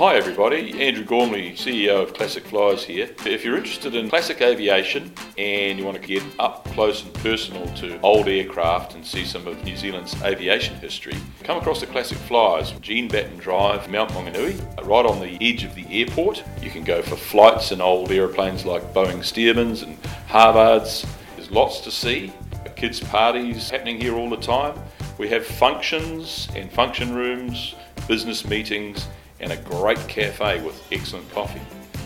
Hi everybody, Andrew Gormley, CEO of Classic Flyers here. If you're interested in classic aviation and you want to get up close and personal to old aircraft and see some of New Zealand's aviation history, come across the Classic Flyers, from Jean Batten Drive, Mount Maunganui, right on the edge of the airport. You can go for flights in old aeroplanes like Boeing Stearmans and Harvards. There's lots to see. Kids' parties happening here all the time. We have functions and function rooms, business meetings, and a great cafe with excellent coffee.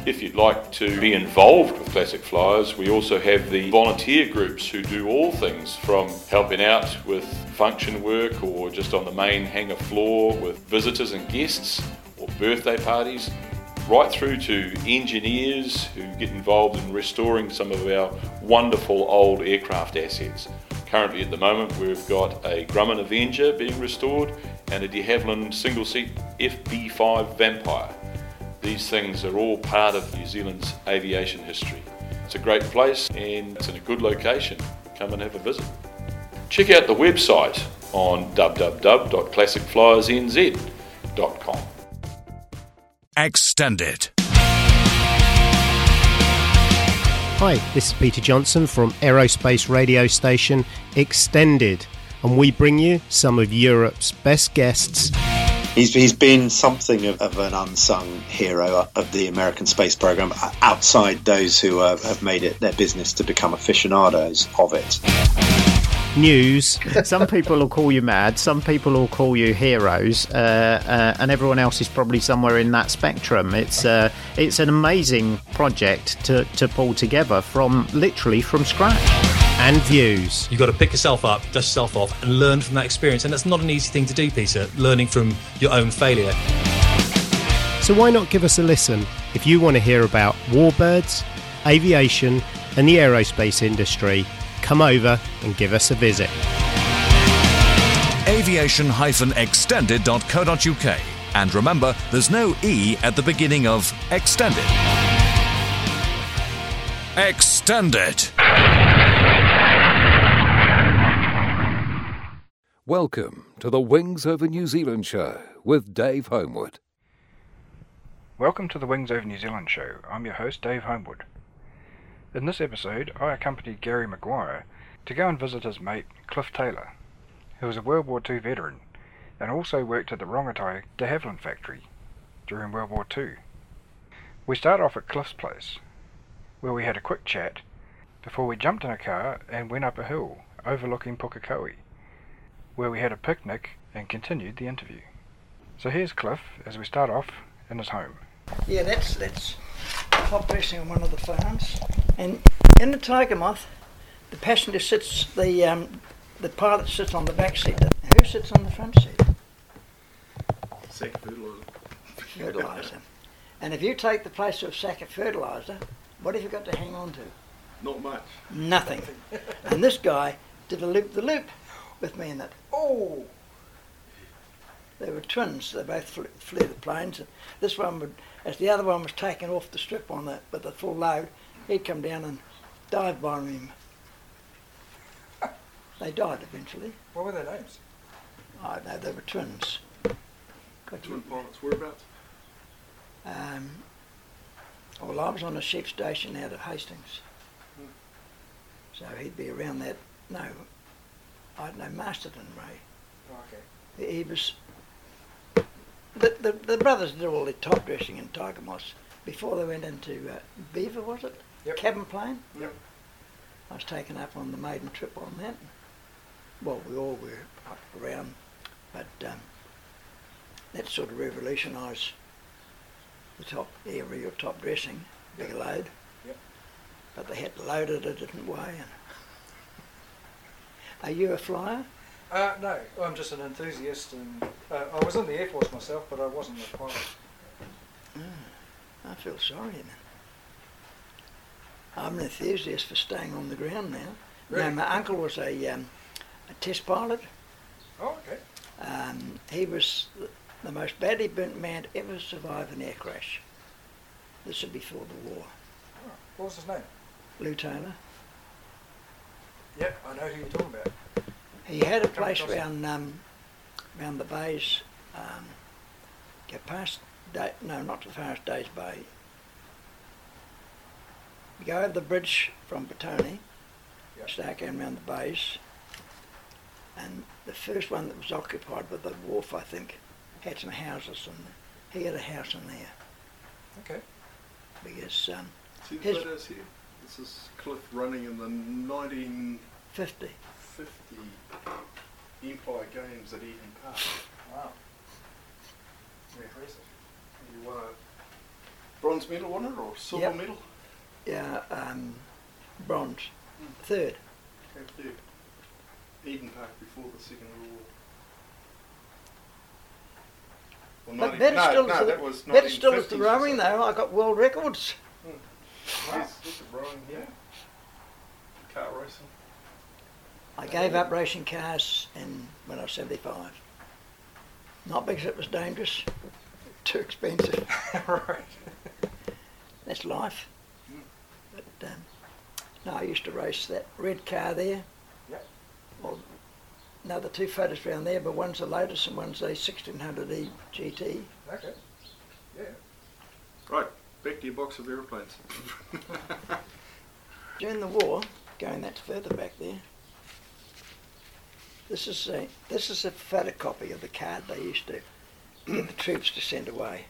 If you'd like to be involved with Classic Flyers, we also have the volunteer groups who do all things from helping out with function work or just on the main hangar floor with visitors and guests or birthday parties, right through to engineers who get involved in restoring some of our wonderful old aircraft assets. Currently, at the moment, we've got a Grumman Avenger being restored and a de Havilland single seat FB5 Vampire. These things are all part of New Zealand's aviation history. It's a great place and it's in a good location. Come and have a visit. Check out the website on www.classicflyersnz.com. Extended. Hi, this is Peter Johnson from aerospace radio station Extended, and we bring you some of Europe's best guests. He's, he's been something of, of an unsung hero of the American space program outside those who uh, have made it their business to become aficionados of it. News. Some people will call you mad, some people will call you heroes, uh, uh, and everyone else is probably somewhere in that spectrum. It's uh, it's an amazing project to, to pull together from literally from scratch. And views. You've got to pick yourself up, dust yourself off, and learn from that experience. And that's not an easy thing to do, Peter, learning from your own failure. So why not give us a listen if you want to hear about warbirds, aviation, and the aerospace industry? Come over and give us a visit. aviation-extended.co.uk. And remember, there's no E at the beginning of extended. Extended. Welcome to the Wings Over New Zealand show with Dave Homewood. Welcome to the Wings Over New Zealand show. I'm your host, Dave Homewood. In this episode, I accompanied Gary McGuire to go and visit his mate, Cliff Taylor, who was a World War II veteran and also worked at the Rongotai de Havilland factory during World War II. We start off at Cliff's place, where we had a quick chat before we jumped in a car and went up a hill overlooking Pukekohe, where we had a picnic and continued the interview. So here's Cliff as we start off in his home. Yeah, that's that's top dressing on one of the farms. And in the Tiger Moth, the passenger sits, the um, the pilot sits on the back seat. Who sits on the front seat? Sack fertilizer. Fertilizer. and if you take the place of a sack of fertilizer, what have you got to hang on to? Not much. Nothing. and this guy did a loop the loop with me in that. Oh! They were twins. They both flew, flew the planes. And this one would, as the other one was taken off the strip on the with the full load, he'd come down and dive bomb him. They died eventually. What were their names? I know they were twins. Got Twin you. pilots. Whereabouts? Um, well, I was on a sheep station out of Hastings. So he'd be around that. No, I know Masterton Ray. Oh, okay. He, was. The, the, the brothers did all the top dressing in Tiger Moths before they went into uh, Beaver, was it? Yep. Cabin plane? Yep. I was taken up on the maiden trip on that. Well, we all were up around But um, that sort of revolutionised the top area, or top dressing, big load. Yep. But they had loaded it a different way. And Are you a flyer? Uh, no, I'm just an enthusiast, and uh, I was in the Air Force myself, but I wasn't a pilot. I feel sorry. I'm an enthusiast for staying on the ground now. Really? No, my uncle was a, um, a test pilot. Oh, okay. Um, he was the, the most badly burnt man to ever survive an air crash. This was before the war. Oh, what was his name? Lou Taylor. Yep, I know who you're talking about. He had a place across it. round um, round the bays. Um, get past, da- no, not the far as Days Bay. You go over the bridge from Petone, Yep. start going round the bays, and the first one that was occupied by the wharf, I think, had some houses, and he had a house in there Okay. because um, See the His- photos here? This is Cliff running in the 1950 50. Empire Games at Eden Park. Wow. Very impressive. You won a bronze medal, won it, or silver Yep. medal? Yeah, um, bronze, third. Came third. Eden Park before the Second World War. Well, But 19 better no, still, no, the, that was better still is the rowing though. I got world records. Yes, look at rowing here. Car racing. I gave up racing cars in when I was 75. Not because it was dangerous, too expensive. right. That's life. But um, no, I used to race that red car there. Yep. Well, another two photos around there, but one's a Lotus and one's a 1600E GT. Okay. Yeah. Right, back to your box of aeroplanes. During the war, going that further back there, this is a this is a photocopy of the card they used to get the troops to send away.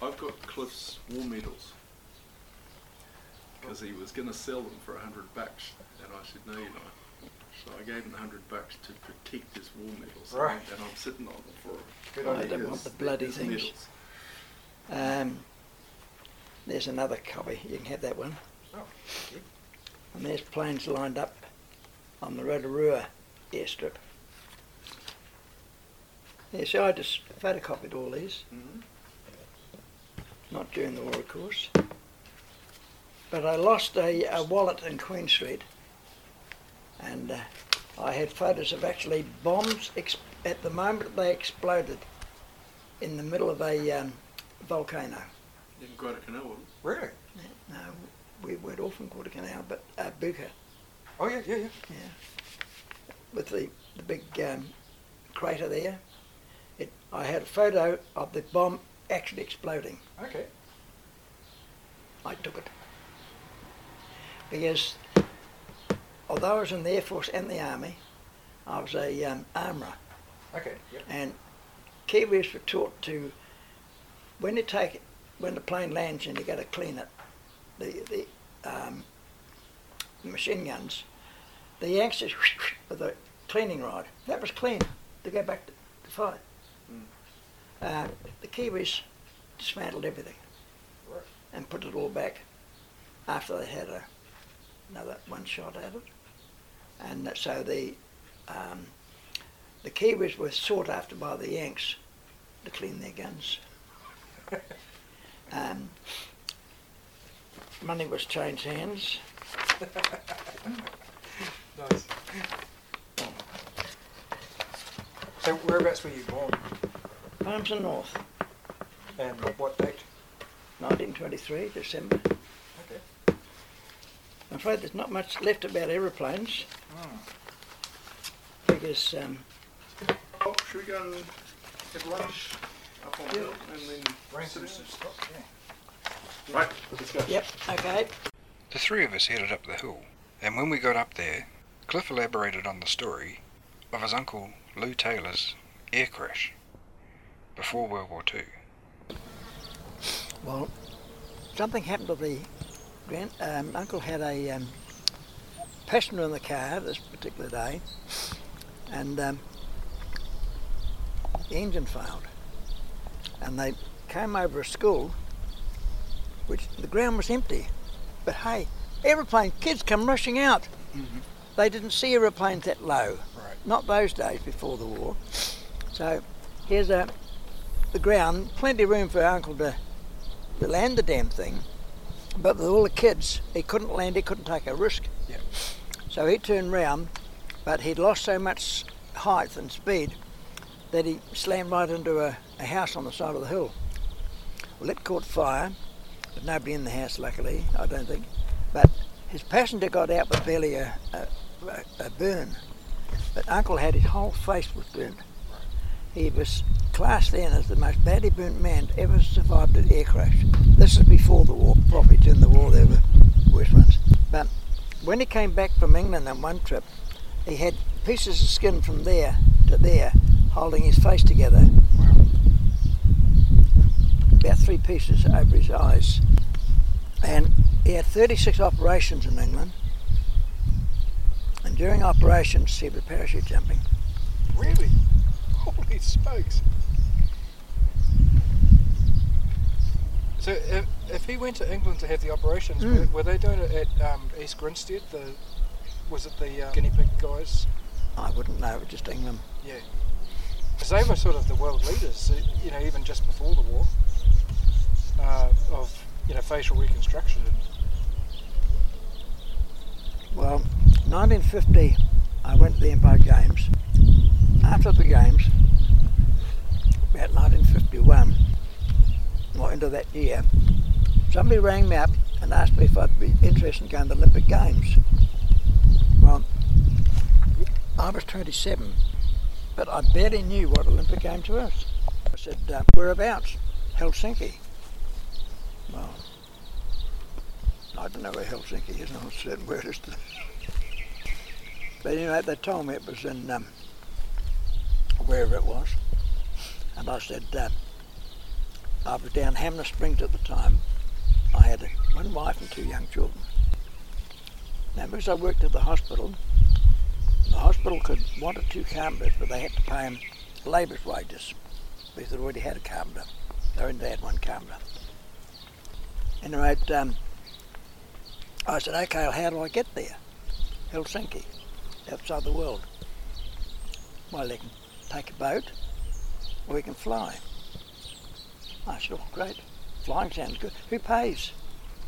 I've got Cliff's war medals because he was going to sell them for a hundred bucks, and I said no, you're not. So I gave him a hundred bucks to protect his war medals, Right. and I'm sitting on them for Good I idea. don't want the bloody things. Um, there's another copy. You can have that one. Oh, thank you. And there's planes lined up on the Rotorua airstrip. Yeah, so I just photocopied all these. Mhm. Not during the war, of course. But I lost a, a wallet in Queen Street. And uh, I had photos of actually bombs ex- at the moment they exploded in the middle of a um, volcano. In Guadalcanal. Really? No, we weren't off in Guadalcanal, but uh, Buka. Oh, yeah, yeah, yeah. Yeah. With the, the big um, crater there. It, I had a photo of the bomb actually exploding. Okay. I took it. Because although I was in the Air Force and the Army, I was a um, armourer. Okay. Yep. And Kiwis were taught to, when you take it, when the plane lands and you got to clean it, the, the um, machine guns, the youngsters with a cleaning rod, that was clean to go back to, to fight. Uh, the Kiwis dismantled everything Right. and put it all back after they had a, another one shot at it. And so the um, the Kiwis were sought after by the Yanks to clean their guns. um, money was changed hands. Nice. So, whereabouts were you born? Palmerston North, And what date? 1923, December. Okay. I'm afraid there's not much left about aeroplanes Hmm. because um, Oh, should we go and have lunch up on the and then Bring some stuff, yeah. Right, let's go. yep, okay. The three of us headed up the hill, and when we got up there, Cliff elaborated on the story of his uncle Lou Taylor's air crash before World War Two. Well, something happened to the grand um, uncle had a um, passenger in the car this particular day, and um, the engine failed. And they came over a school, which the ground was empty. But hey, aeroplane kids come rushing out. Mm-hmm. They didn't see aeroplanes that low. Right. Not those days before the war. So here's a the ground, plenty of room for Uncle to, to land the damn thing. But with all the kids, he couldn't land, he couldn't take a risk. Yeah. So he turned round, but he'd lost so much height and speed that he slammed right into a, a house on the side of the hill. Well, it caught fire, but nobody in the house, luckily, I don't think. But his passenger got out with barely a, a, a, burn. But Uncle had his whole face was burnt. He was classed then as the most badly burnt man ever survived an air crash. This is before the war, probably during the war there were worse ones. But when he came back from England on one trip, he had pieces of skin from there to there holding his face together. About three pieces over his eyes. And he had 36 operations in England. And during operations, he was parachute jumping. Really? Holy smokes. So if, if he went to England to have the operations, Mm. were, were they doing it at um, East Grinstead? The was it the uh, guinea pig guys? I wouldn't know, it was just England. Yeah, because they were sort of the world leaders. uh, You know, even just before the war, uh, of you know facial reconstruction. Well, 1950, I went to the Empire Games. After the Games, about 1951, or into that year, somebody rang me up and asked me if I'd be interested in going to the Olympic Games. Well, I was 27, but I barely knew what Olympic Games was. I said, uh, whereabouts? Helsinki. Well, I don't know where Helsinki is, not certain where is. But anyway, they told me it was in um, wherever it was. And I said, uh, I was down Hanmer Springs at the time. I had one wife and two young children. Now, because I worked at the hospital, the hospital could wanted two carpenters, but they had to pay them labour's wages because they already had a carpenter. They only had one carpenter. Anyway, um, I said, okay, well, how do I get there? Helsinki, outside the world. Well, they can take a boat or we can fly. I said, oh, great. Flying sounds good. Who pays?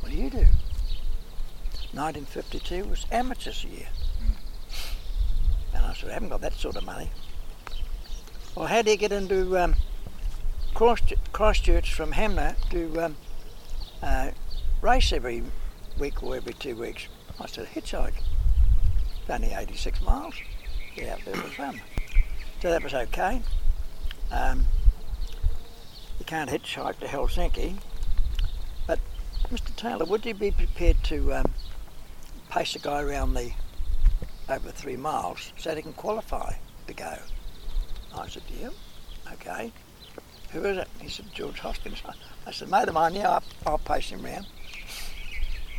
What do you do? 1952 was amateurs year. I said, I haven't got that sort of money. Well, how do you get into um, Christ- Christchurch from Hanmer to um, uh, race every week or every two weeks? I said, hitchhike. It's only 86 miles. Get out there for fun. So that was okay. Um, you can't hitchhike to Helsinki. But, Mr. Taylor, would you be prepared to um, pace a guy around the over three miles so they can qualify to go? I said, yeah, okay. Who is it? He said, George Hoskins. I said, mate of mine, yeah, I'll, I'll pace him round.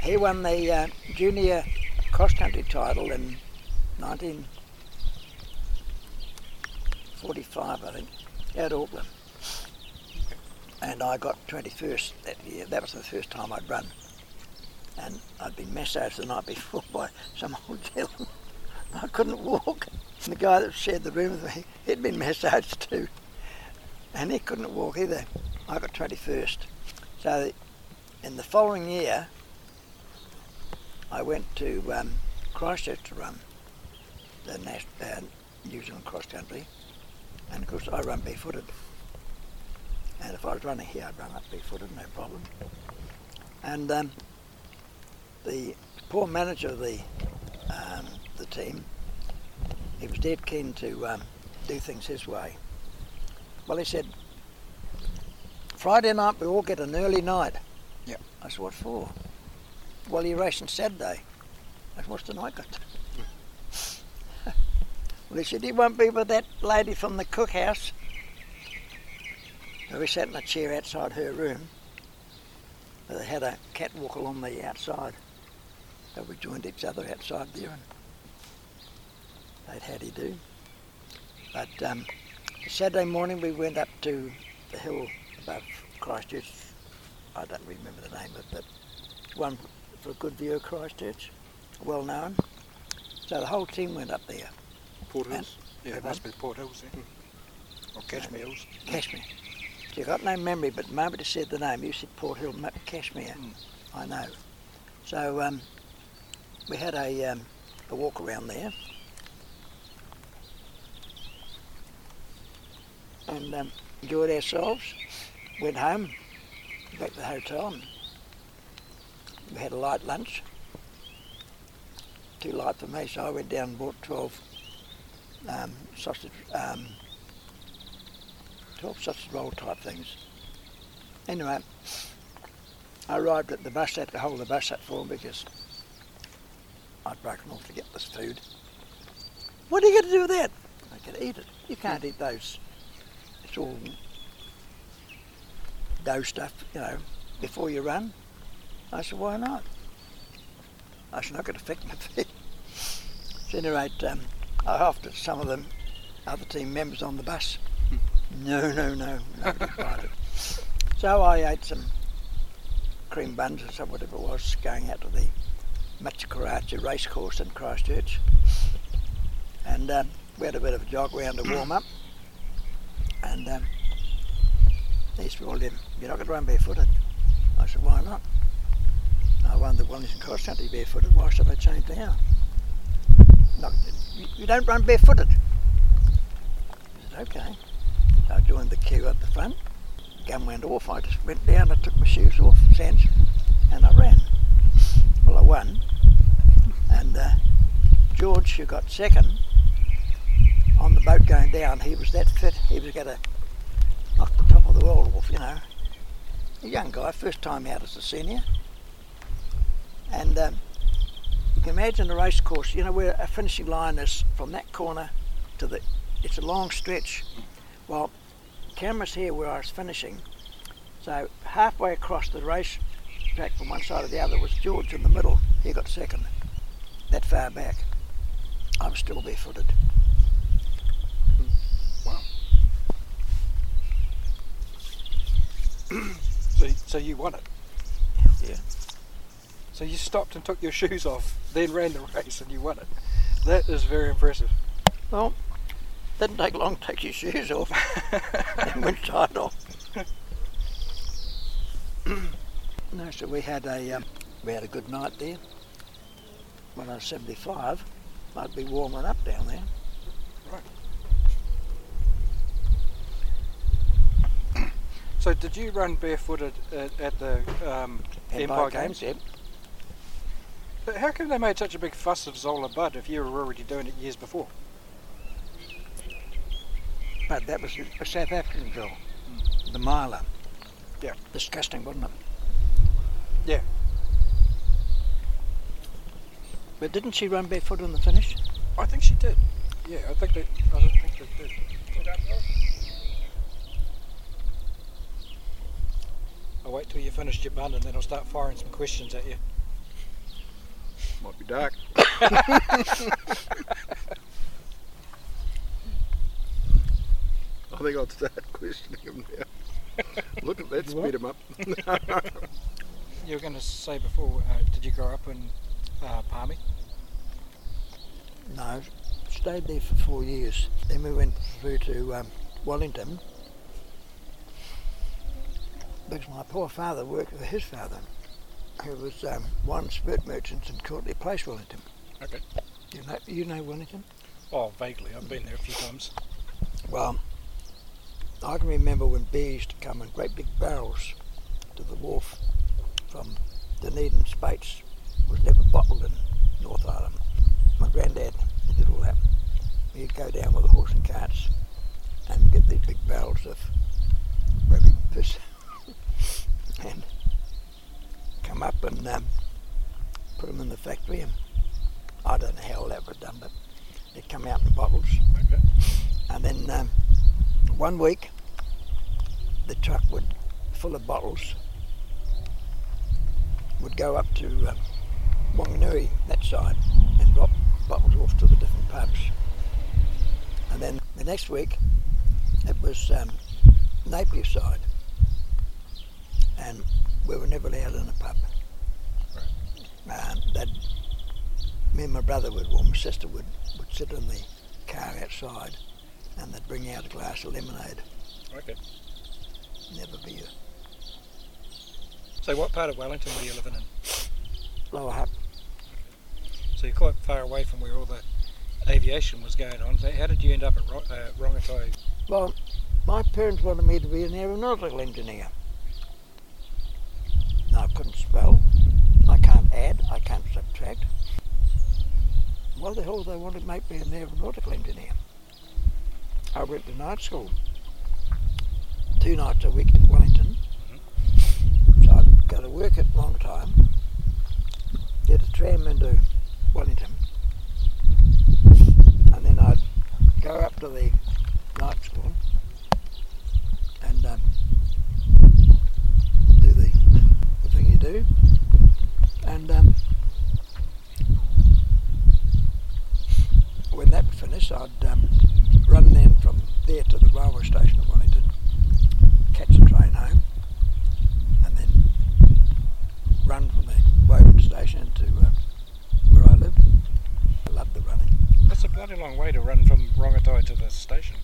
He won the uh, junior cross-country title in 1945, I think, at Auckland. And I got 21st that year. That was the first time I'd run. And I'd been massaged the night before by some old gentleman. I couldn't walk. And the guy that shared the room with me, he'd been massaged too. And he couldn't walk either. I got 21st. So in the following year, I went to um, Christchurch to run the Nas- uh, New Zealand cross country. And of course, I run barefooted. And if I was running here, I'd run up barefooted, no problem. And um, the poor manager of the um, the team, he was dead keen to um, do things his way. Well, he said, Friday night we all get an early night. Yep. I said, what for? Well, you're racing Saturday. I said, what's the night got? well, he said, he won't be with that lady from the cookhouse. So we sat in a chair outside her room. They had a catwalk along the outside. So we joined each other outside there and they'd howdy do. But um, Saturday morning we went up to the hill above Christchurch. I don't remember the name of it, but one for a good view of Christchurch, well known. So the whole team went up there. Port And- Hills? Yeah, it must be Port Hills then. Or Cashmere Hills. Cashmere. So you got no memory, but the moment you said the name, you said Port Hill, Cashmere. I know. So um, we had a, um, a walk around there. And um, enjoyed ourselves. Went home, back to the hotel. And we had a light lunch. Too light for me, so I went down and bought 12 um, sausage, um, 12 sausage roll type things. Anyway, I arrived at the bus, had to hold the bus up for him because I'd broken off to get this food. What are you going to do with that? I can eat it. You can't eat those. All dough stuff, you know, before you run. I said, why not? I said, not going to affect my feet. So anyway, um, I offered some of them other team members on the bus. No, no, no, nobody bought it. So I ate some cream buns or some whatever it was, going out to the Machikaracha racecourse in Christchurch. And um, we had a bit of a jog round to warm up. And um, he said, well, then, you're not going to run barefooted. I said, why not? I won the Wellington Cross Country barefooted. Why should I change now? No, you, don't run barefooted. I said, okay. I joined the queue at the front. Gun went off. I just went down. I took my shoes off, Sands, and I ran. Well, I won. And uh, George, who got second on the boat going down, he was that fit. He was going to knock the top of the world off, you know. A young guy, first time out as a senior. And um, you can imagine the race course, you know, where a finishing line is from that corner to the, it's a long stretch. Well, camera's here where I was finishing. So halfway across the race track from one side to the other was George in the middle. He got second. That far back. I'm still barefooted. so, so you won it? Yeah. So you stopped and took your shoes off, then ran the race and you won it. That is very impressive. Well, didn't take long to take your shoes off and went tied off. no, so we had a um, we had a good night there. When I was 75, I'd be warming up down there. So did you run barefooted at, at the um, Empire, Games? yep. But how come they made such a big fuss of Zola Budd if you were already doing it years before? But that was a South African girl, the miler. Yeah. Disgusting, wasn't it? Yeah. But didn't she run barefoot in the finish? I think she did. Yeah, I think they. I don't think they did. I'll wait till you finished your bun and then I'll start firing some questions at you. Might be dark. I think I'll start questioning him now. Look at that, speed him up. You were going to say before, uh, did you grow up in uh, Palmy? No, stayed there for four years. Then we went through to um, Wellington because my poor father worked with his father, who was um, one spirit merchant in Courtenay Place, Wellington. Okay. You know, you know Wellington? Oh, vaguely. I've been there a few times. Well, I can remember when beer used to come in great big barrels to the wharf from Dunedin, Speight's. Was never bottled in North Island. My granddad did all that. He'd go down with a horse and carts and get these big barrels of great big fish and come up and um, put them in the factory. And I don't know how all that was done, but they'd come out in bottles. And then um, one week, the truck would, full of bottles, would go up to um, Wanganui, that side, and drop bottles off to the different pubs. And then the next week, it was um, Napier side, and we were never allowed in a pub. Um, they'd, me and my brother would, or my sister would, would sit in the car outside, and they'd bring out a glass of lemonade. Okay. Never beer. So, what part of Wellington were you living in? Lower Hutt. So, you're quite far away from where all the aviation was going on. So, how did you end up at Ro- uh, Rongotai? Well, my parents wanted me to be an aeronautical engineer. I couldn't spell. I can't add. I can't subtract. Why the hell do they want to make me an aeronautical engineer? I went to night school two nights a week in Wellington. So I'd go to work at long time, get a tram into Wellington, and then I'd go up to the night school and um, do the, the thing you do. And um, when that finished, I'd um, run then from there to the railway station of Wellington, catch the train home, and then run from the Woburn station to uh, where I lived. I loved the running. That's a bloody long way to run from Rongotai to the station.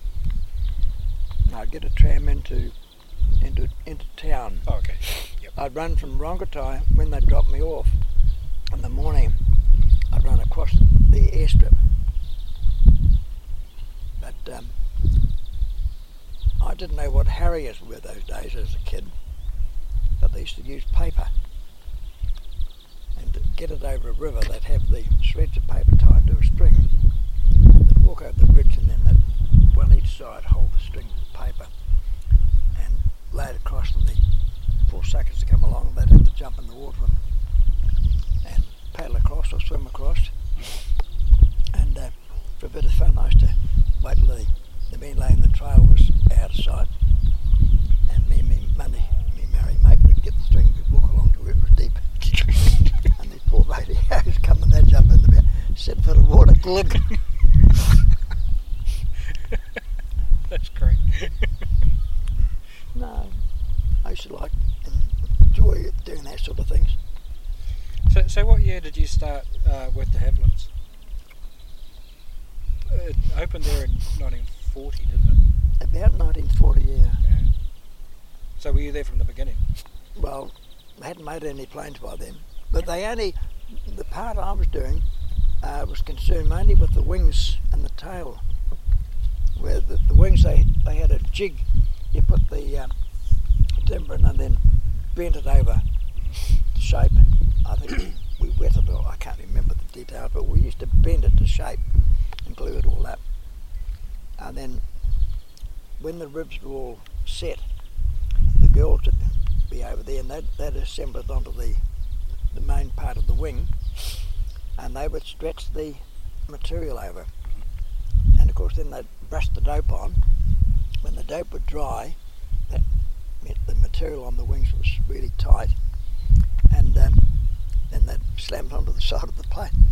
I'd get a tram into into into town. Oh, okay. I'd run from Rongotai when they dropped me off in the morning. I'd run across the airstrip. But um, I didn't know what Harriers were those days as a kid. But they used to use paper. And to get it over a river, they'd have the shreds of paper tied to a string. They'd walk over the bridge and then they'd, one each side, hold the string of paper it across the poor suckers to come along, they'd have to jump in the water and, and paddle across or swim across. And uh, for a bit of fun, I used to wait till the, the men laying the trail was out of sight. And me and me money, me merry mate would get the string, we'd walk along to was deep. and the poor lady was coming, they'd jump in about seven foot of water, glug. That's great. no, I used to like and enjoy doing that sort of things. So, so what year did you start uh, with de Havillands? It opened there in 1940, didn't it? About 1940, yeah. So were you there from the beginning? Well, they hadn't made any planes by then, but they only, the part I was doing uh, was concerned mainly with the wings and the tail. Where the, the wings, they, they had a jig, you put the um, timber in and then bent it over to shape. I think I can't remember the details, but we used to bend it to shape and glue it all up. And then when the ribs were all set, the girls would be over there and they'd, they'd assemble it onto the, the main part of the wing and they would stretch the material over. And of course then they'd brush the dope on. When the dope would dry, that meant the material on the wings was really tight and um, then they'd slam it onto the side of the plane.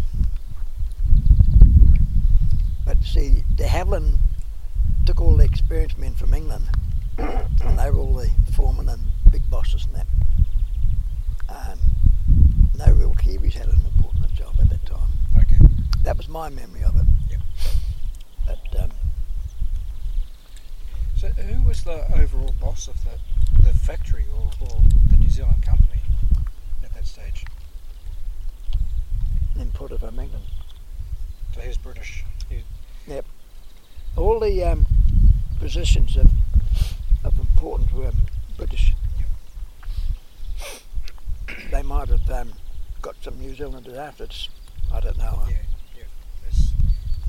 But see, de Havilland took all the experienced men from England and they were all the foremen and big bosses and that. Um, no real Kiwis had an important job at that time. Okay. That was my memory of it. Yep. But um, So who was the overall boss of the, the factory or, or the New Zealand company at that stage? Imported from England. So he was British. He, Yep. All the um, positions of, of importance were British. They might have um, got some New Zealanders after. I don't know. yeah, yeah. As,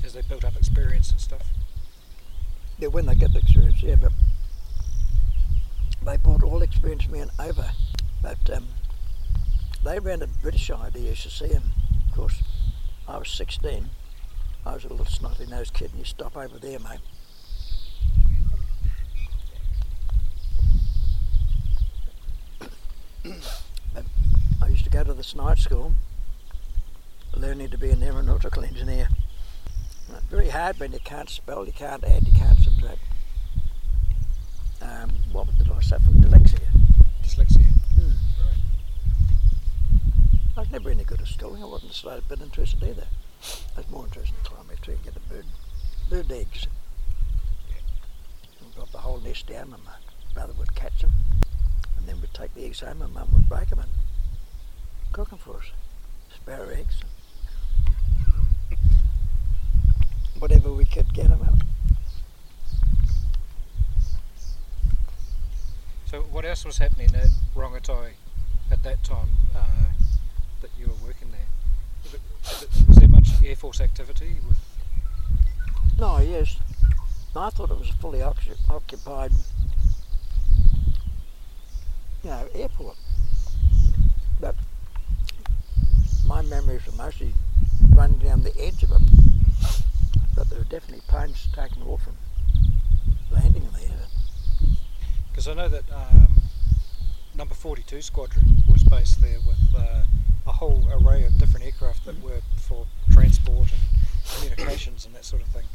as they built up experience and stuff. Yeah, when they get the experience, yeah, but they brought all experienced men over. But um, they ran a British idea, you see, and of course, I was 16. I was a little snotty-nosed kid, and you stop over there, mate. I used to go to this night school, learning to be an aeronautical engineer. Very hard when you can't spell, you can't add, you can't subtract. Um, what did I suffer? Dyslexia. Dyslexia. Never any good at schooling. I wasn't the slightest bit interested either. I was more interested in climbing a tree and get the bird, bird eggs. And drop the whole nest down and my brother would catch them. And then we'd take the eggs home and mum would break them and cook them for us. Sparrow eggs. Whatever we could get them out. So what else was happening at Rongotai at that time uh, that you were working there? Was, it, was there much Air Force activity with No, yes. No, I thought it was a fully occupied, you know, airport. But my memories are mostly running down the edge of it. But there were definitely planes taking off and landing in there. Because I know that um, number 42 squadron was based there with uh, a whole array of different aircraft that were for transport and communications and that sort of thing.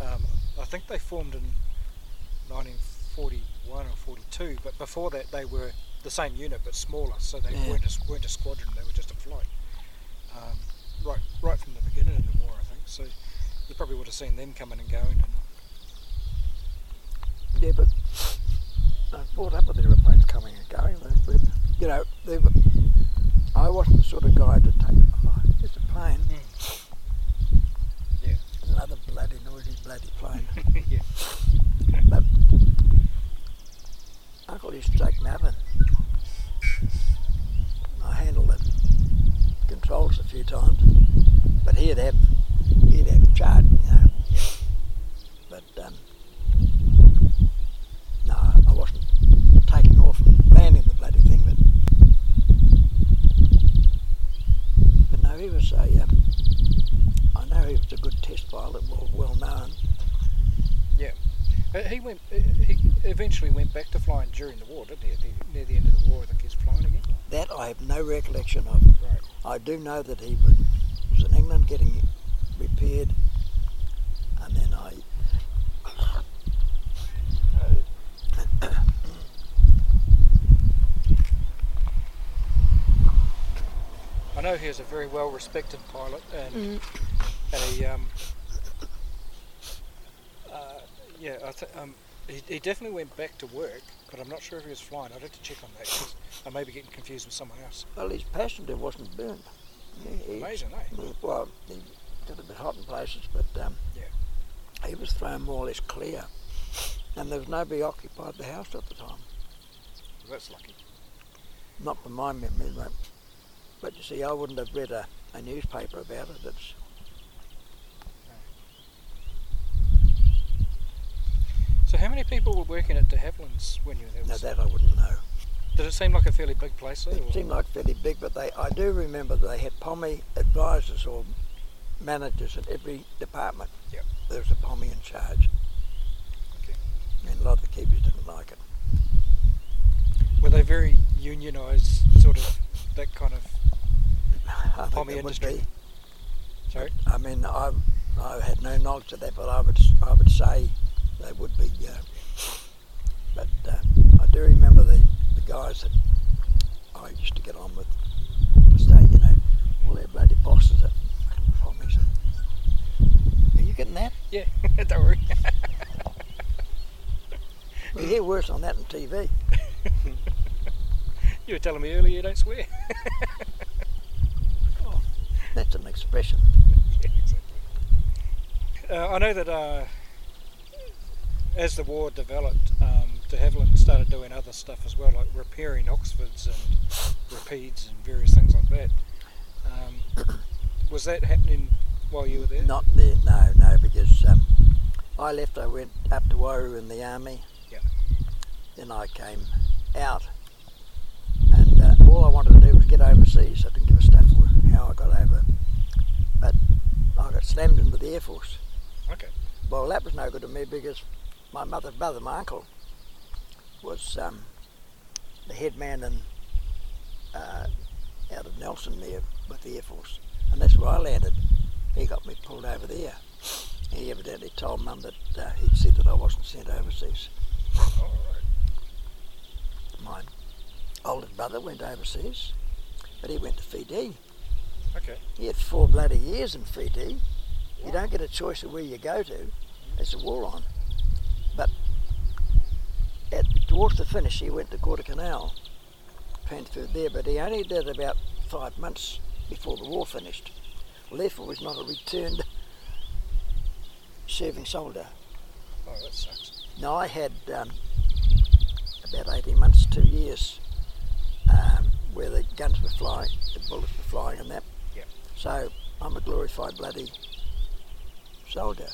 Um, I think they formed in 1941 or 42, but before that they were the same unit but smaller, so they Yeah. weren't, a, weren't a squadron, they were just a flight. Um, right, right from the beginning of the war, I think. So you probably would have seen them coming and going. And Yeah, but I brought up with aeroplanes coming and going. you know, they were, I wasn't the sort of guy to take, oh, it's a plane. Hmm. Yeah. Another bloody noisy bloody plane. yeah. But Uncle used to take me up and I handled the controls a few times. But he'd have he'd have charge, you know. But um, no, I wasn't taking off and landing the bloody thing. But but no, he was a. Um, I know he was a good test pilot, well well known. Yeah, Uh, he went. uh, He eventually went back to flying during the war, didn't he? The, near the end of the war, I think he's flying again. That I have no recollection of. Right. I do know that he was, was in England getting repaired, and then I. I know he was a very well respected pilot, and and he um. Uh, yeah, I th- um, he, he definitely went back to work, but I'm not sure if he was flying. I'd have to check on that 'cause I may be getting confused with someone else. Well, his passenger wasn't burned. He- Amazing, eh? Well, he got a bit hot in places, but um, yeah. he was thrown more or less clear, and there was nobody occupied the house at the time. Well, that's lucky. Not from my memory, but, but you see, I wouldn't have read a, a newspaper about it. It's So how many people were working at De Havilland's when you were there? Was- that I wouldn't know. Did it seem like a fairly big place? Though, It or- seemed like fairly big, but they I do remember they had Pommy advisors or managers in every department. Yep. There was a Pommy in charge. Okay. And a lot of the keepers didn't like it. Were they very unionised, sort of that kind of I think POMI would industry? Sorry. I mean, I I had no knowledge of that, but I would I would say they would be. Uh, but uh, I do remember the, the guys that I used to get on with. Stay, you know, all their bloody bosses at POMIs. Are you getting that? Yeah, don't worry. You hear worse on that on TV. you were telling me earlier you don't swear. That's an expression. Yeah, exactly. Uh, I know that uh, as the war developed, um, de Havilland started doing other stuff as well, like repairing Oxfords and Rapides and various things like that. Um, was that happening while you were there? Not there, no, no, because um, I left, I went up to Waiouru in the army. Yeah. Then I came out, and uh, all I wanted to do was get overseas. I didn't give a stuff for how I got over. But I got slammed into the Air Force. Okay. Well, that was no good to me because my mother's brother, my uncle, was um, the head man in, uh, out of Nelson there with the Air Force. And that's where I landed. He got me pulled over there. He evidently told mum that uh, he'd said that I wasn't sent overseas. My oldest brother went overseas, but he went to Fiji. Okay. He had four bloody years in Fiji. You don't get a choice of where you go to. There's a war on. At, towards the finish, he went to Guadalcanal, transferred there, but he only did about five months before the war finished. Well, therefore, he's not a returned serving soldier. Oh, that sucks. No, I had um, about 18 months, two years, um, where the guns were flying, the bullets were flying and that. Yep. So I'm a glorified bloody soldier.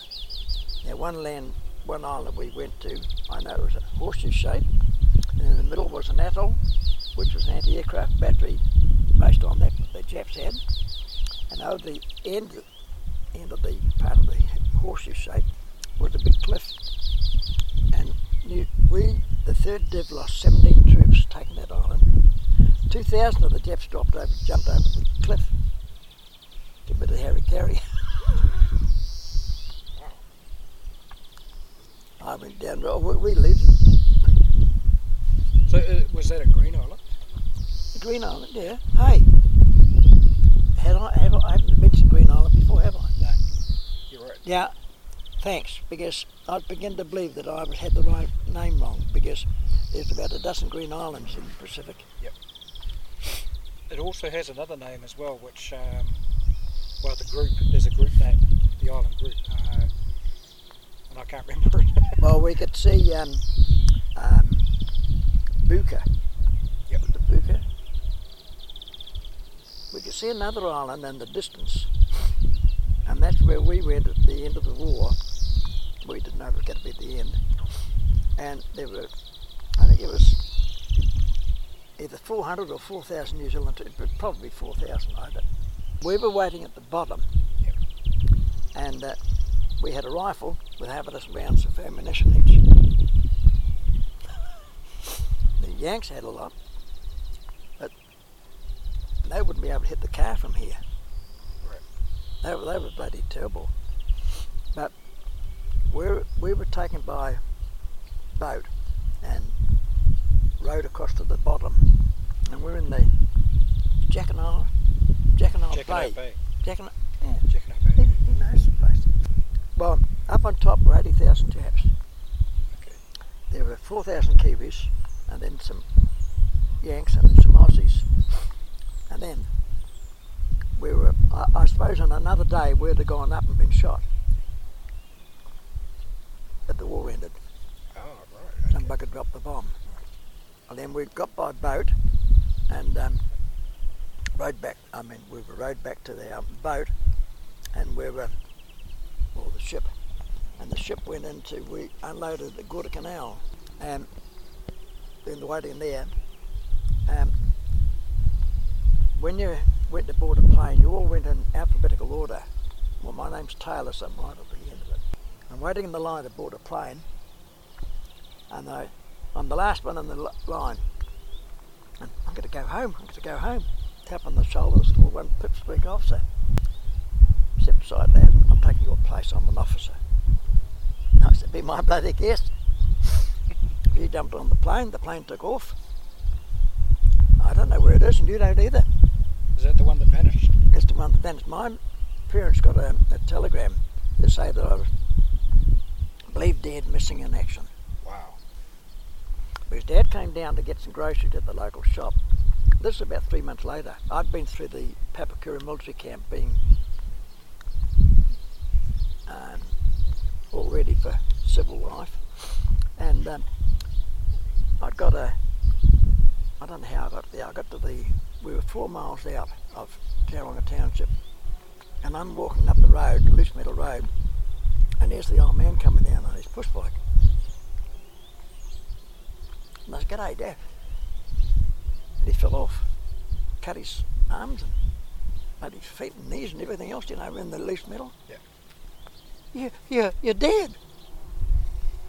Now, one land, one island we went to, I know it was a horseshoe shape, and in the middle was an atoll, which was an anti-aircraft battery based on that the Japs had. And over the end, end of the part of the horseshoe shape was a big cliff. And we, the third div, lost 17 troops taking that island. 2,000 of the Japs dropped over, jumped over the cliff. A bit of Harry Carry. I went down, we, we lived So uh, was that a green island? A Green Island, yeah. Hey, had I, have I, I haven't mentioned Green Island before, have I? No. You're right. Yeah, thanks, because I begin to believe that I had the right name wrong, because there's about a dozen Green Islands in the Pacific. Yep. It also has another name as well, which, um, well, the group, there's a group name, the island group, uh, I can't remember it. Well, we could see um, um, Buka. Yep. The Buka. We could see another island in the distance, and that's where we went at the end of the war. We didn't know it was going to be at the end, and there were, I think it was either 400 or 4,000 New Zealand, troops, but probably 4,000. I don't. We were waiting at the bottom, and uh, we had a rifle with half a dozen rounds of ammunition each. The Yanks had a lot, but they wouldn't be able to hit the car from here. Right. They were, they were bloody terrible. But we we were taken by boat and rowed across to the bottom, and we're in the Jackanal, Jackanal Jackanal Bay. Bay. Jackanal, yeah. Jackanal Bay. He, he knows the place. Well, up on top were 80,000 Japs. Okay. There were 4,000 Kiwis, and then some Yanks and then some Aussies. And then we were, I, I suppose on another day, we'd have gone up and been shot. But the war ended. Oh, right. Bugger dropped the bomb. And then we got by boat and um, rode back. I mean, we were rowed back to the um, boat and we were, well, the ship. And the ship went into, we unloaded at Guadalcanal. And then the waiting there, um, when you went to board a plane, you all went in alphabetical order. Well, my name's Taylor, so I'm right at the end of it. I'm waiting in the line to board a plane, and I, I'm the last one in the li- line. And I'm going to go home. I'm going to go home. Tap on the shoulders for one pipsqueak officer. Step aside, lad. I'm taking your place. I'm an officer. I said, be my bloody guest. he jumped on the plane. The plane took off. I don't know where it is, and you don't either. Is that the one that vanished? It's the one that vanished. My parents got a, a telegram to say that I was believed dead, missing in action. Wow. His Dad came down to get some groceries at the local shop. This is about three months later. I'd been through the Papakura military camp being um, all ready for civil life. And um, I got a, I don't know how I got there. I got to the, we were four miles out of Tauranga Township. And I'm walking up the road, Loose Metal Road, and there's the old man coming down on his push bike. And I said, G'day, Dad. And he fell off, cut his arms and his feet and knees and everything else, you know, in the loose metal. Yeah. You, you, you're dead.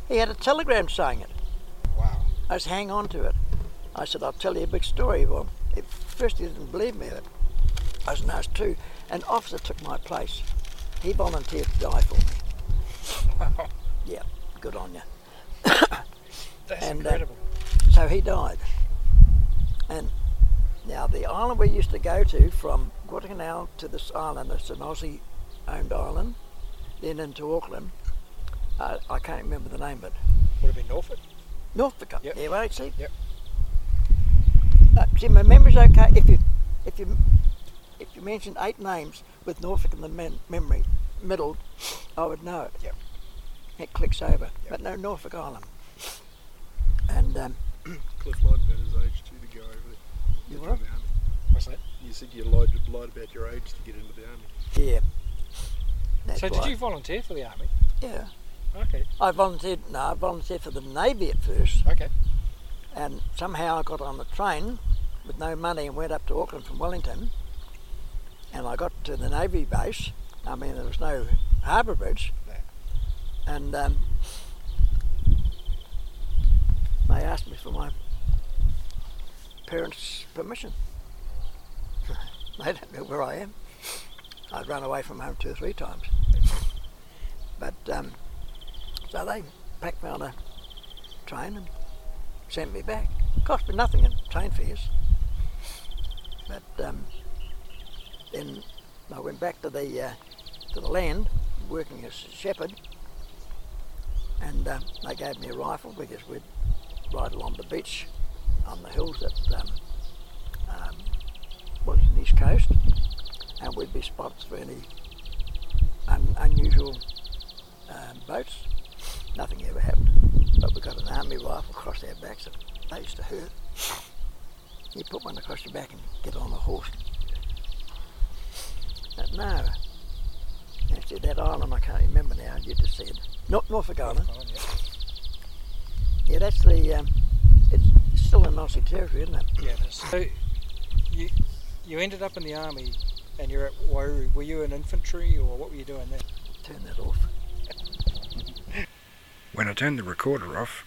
He had a telegram saying it. Wow. I said, hang on to it. I said, I'll tell you a big story. Well, at first he didn't believe me. But I was it's true. An officer took my place. He volunteered to die for me. Wow. Yeah, good on you. and uh, incredible. so he died. And now the island we used to go to from Guadalcanal to this island, it's an Aussie-owned island, then into Auckland. Uh, I can't remember the name of it. Would have been Norfolk. Norfolk. Yep. Yeah, well, see. Yep. Uh, see, my memory's okay if you if you if you mentioned eight names with Norfolk in the men, memory middle, I would know it. Yep. It clicks over, but no Norfolk Island. And um, Cliff lied about his age too to go over there. You Get what? the army. What's that? You said you lied, lied about your age to get into the army. yeah. That's so did you volunteer for the army? Yeah. Okay. I volunteered. No, I volunteered for the navy at first, Okay. and somehow I got on the train with no money and went up to Auckland from Wellington. And I got to the navy base. I mean, there was no harbour bridge, No. and um, they asked me for my parents' permission. they don't know where I am. I'd run away from home two or three times. But um, so they packed me on a train and sent me back. Cost me nothing in train fares. But um, then I went back to the uh, to the land, working as a shepherd, and um, they gave me a rifle because we'd ride along the beach on the hills at um, um, Wellington East Coast, and we'd be spots for any un- unusual um, boats. Nothing ever happened, but we got an army rifle across our backs that they used to hurt. You put one across your back and get on a horse. But no, actually that island I can't remember now. You just said not Norfolk Island. Yeah. Yeah, that's the. Um, it's still in Aussie territory, isn't it? Yeah. it. So you you ended up in the army, and you're at Waiouru. Were you in infantry, or what were you doing there? Turn that off. When I turned the recorder off,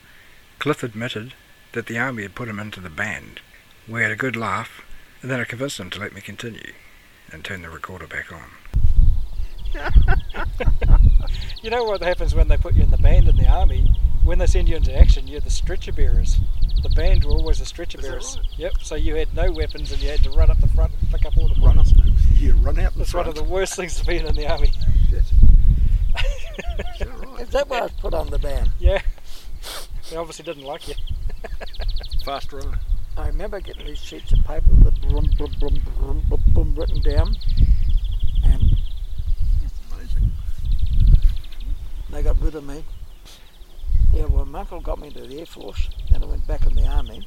Cliff admitted that the army had put him into the band. We had a good laugh, and then I convinced him to let me continue and turn the recorder back on. You know what happens when they put you in the band in the army? When they send you into action, you're the stretcher bearers. The band were always the stretcher Is that bearers. right? Yep. So you had no weapons, and you had to run up the front and pick up all the Run up, you run out the That's one of the worst things to be in, in the army. Is that right? Is that why I was put on the band? Yeah. They obviously didn't like you. Fast runner. I remember getting these sheets of paper with brum, brum, brum, brum, brum, brum written down, and That's amazing. They got rid of me. Yeah, well, my uncle got me into the Air Force, then I went back in the Army.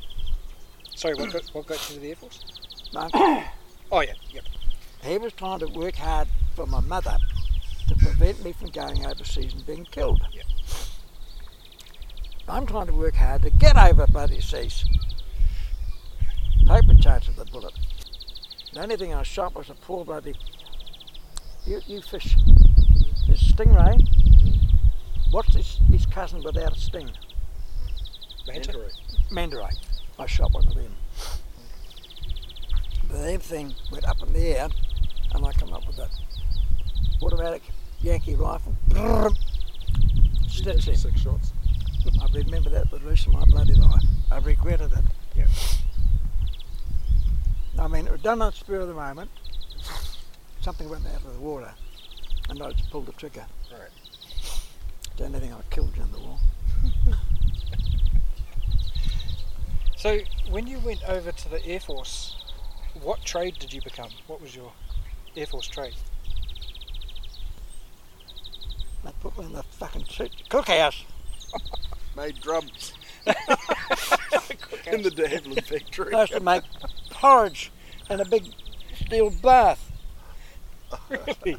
Sorry, what got, what got you to the Air Force? My uncle, Oh yeah, yep. he was trying to work hard for my mother to prevent me from going overseas and being killed. Yep. I'm trying to work hard to get over bloody seas. Paper chance of the bullet. The only thing I shot was a poor bloody. You, you fish. Is stingray. What's his, his cousin without a sting? Manta. Mandaray. I shot one of them. The damn thing went up in the air, and I come up with that automatic Yankee rifle. Stitched him. Six shots. I remember that the rest of my bloody life. I regretted it. Yeah. I mean, it was done on the spur of the moment. Something went out of the water, and I just pulled the trigger. Right. The only thing I killed you in the war. So when you went over to the Air Force, what trade did you become? What was your Air Force trade? They put me in the fucking cook- cookhouse. Made drums. in the De Havilland factory. I used to make porridge in a big steel bath. Really?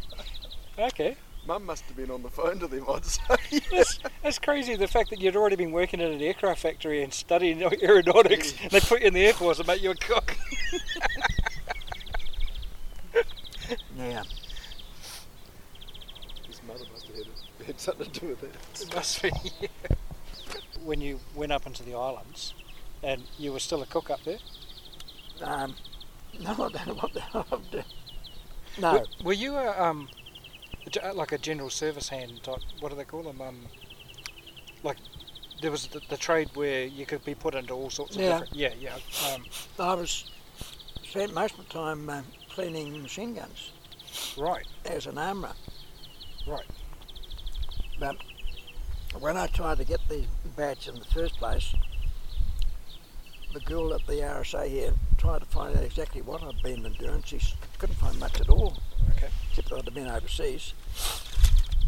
Okay. Mum must have been on the phone to them, I'd say. That's, that's crazy. The fact that you'd already been working in an aircraft factory and studying aeronautics, and they put you in the Air Force and make you a cook. Yeah. His mother must have had, had something to do with it. It must be. when you went up into the islands, and you were still a cook up there. Um, no, I don't know what the hell I'm doing. No. Were, were you a um, a ge- like a general service hand type? What do they call them? Um, like there was the, the trade where you could be put into all sorts of Yeah. different. Yeah, yeah. Um, I was spent most of the time uh, cleaning machine guns right, as an armourer. right. But when I tried to get the badge in the first place, the girl at the RSA here tried to find out exactly what I'd been doing. She couldn't find much at all, Okay. except I'd been overseas.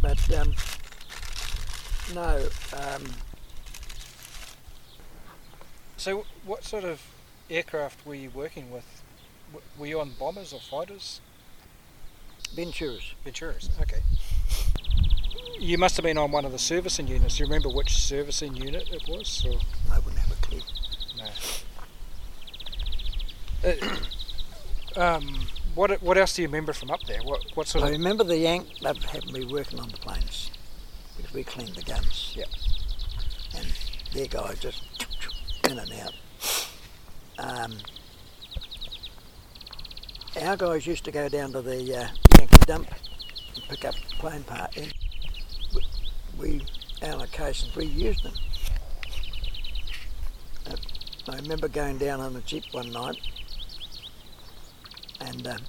But um, no, um, So, what sort of aircraft were you working with? Were you on bombers or fighters? Venturas. Venturas. Okay. You must have been on one of the servicing units. Do you remember which servicing unit it was? Or? I wouldn't have a clue. No. Uh, um, what what else do you remember from up there? What what sort I of remember the Yank loved having me working on the planes because we cleaned the guns. Yeah. And their guys just in and out. Um, our guys used to go down to the uh, Yankee dump and pick up plane part. And we, our locations, we used them. Uh, I remember going down on a jeep one night and um,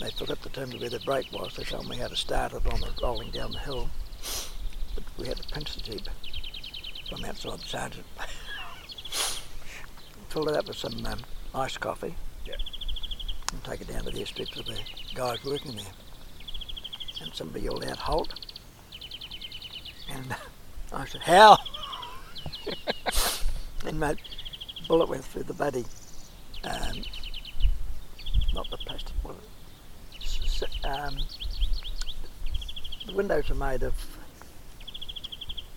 they forgot to tell me where the brake was. They told me how to start it on the rolling down the hill. But we had to pinch the jeep from outside the sergeant. Fill it up with some um, iced coffee. Yeah. And take it down to the airstrip to the guys working there. And somebody yelled out, halt. And I said, how? and my bullet went through the bloody, um, not the plastic, s- um, the windows are made of,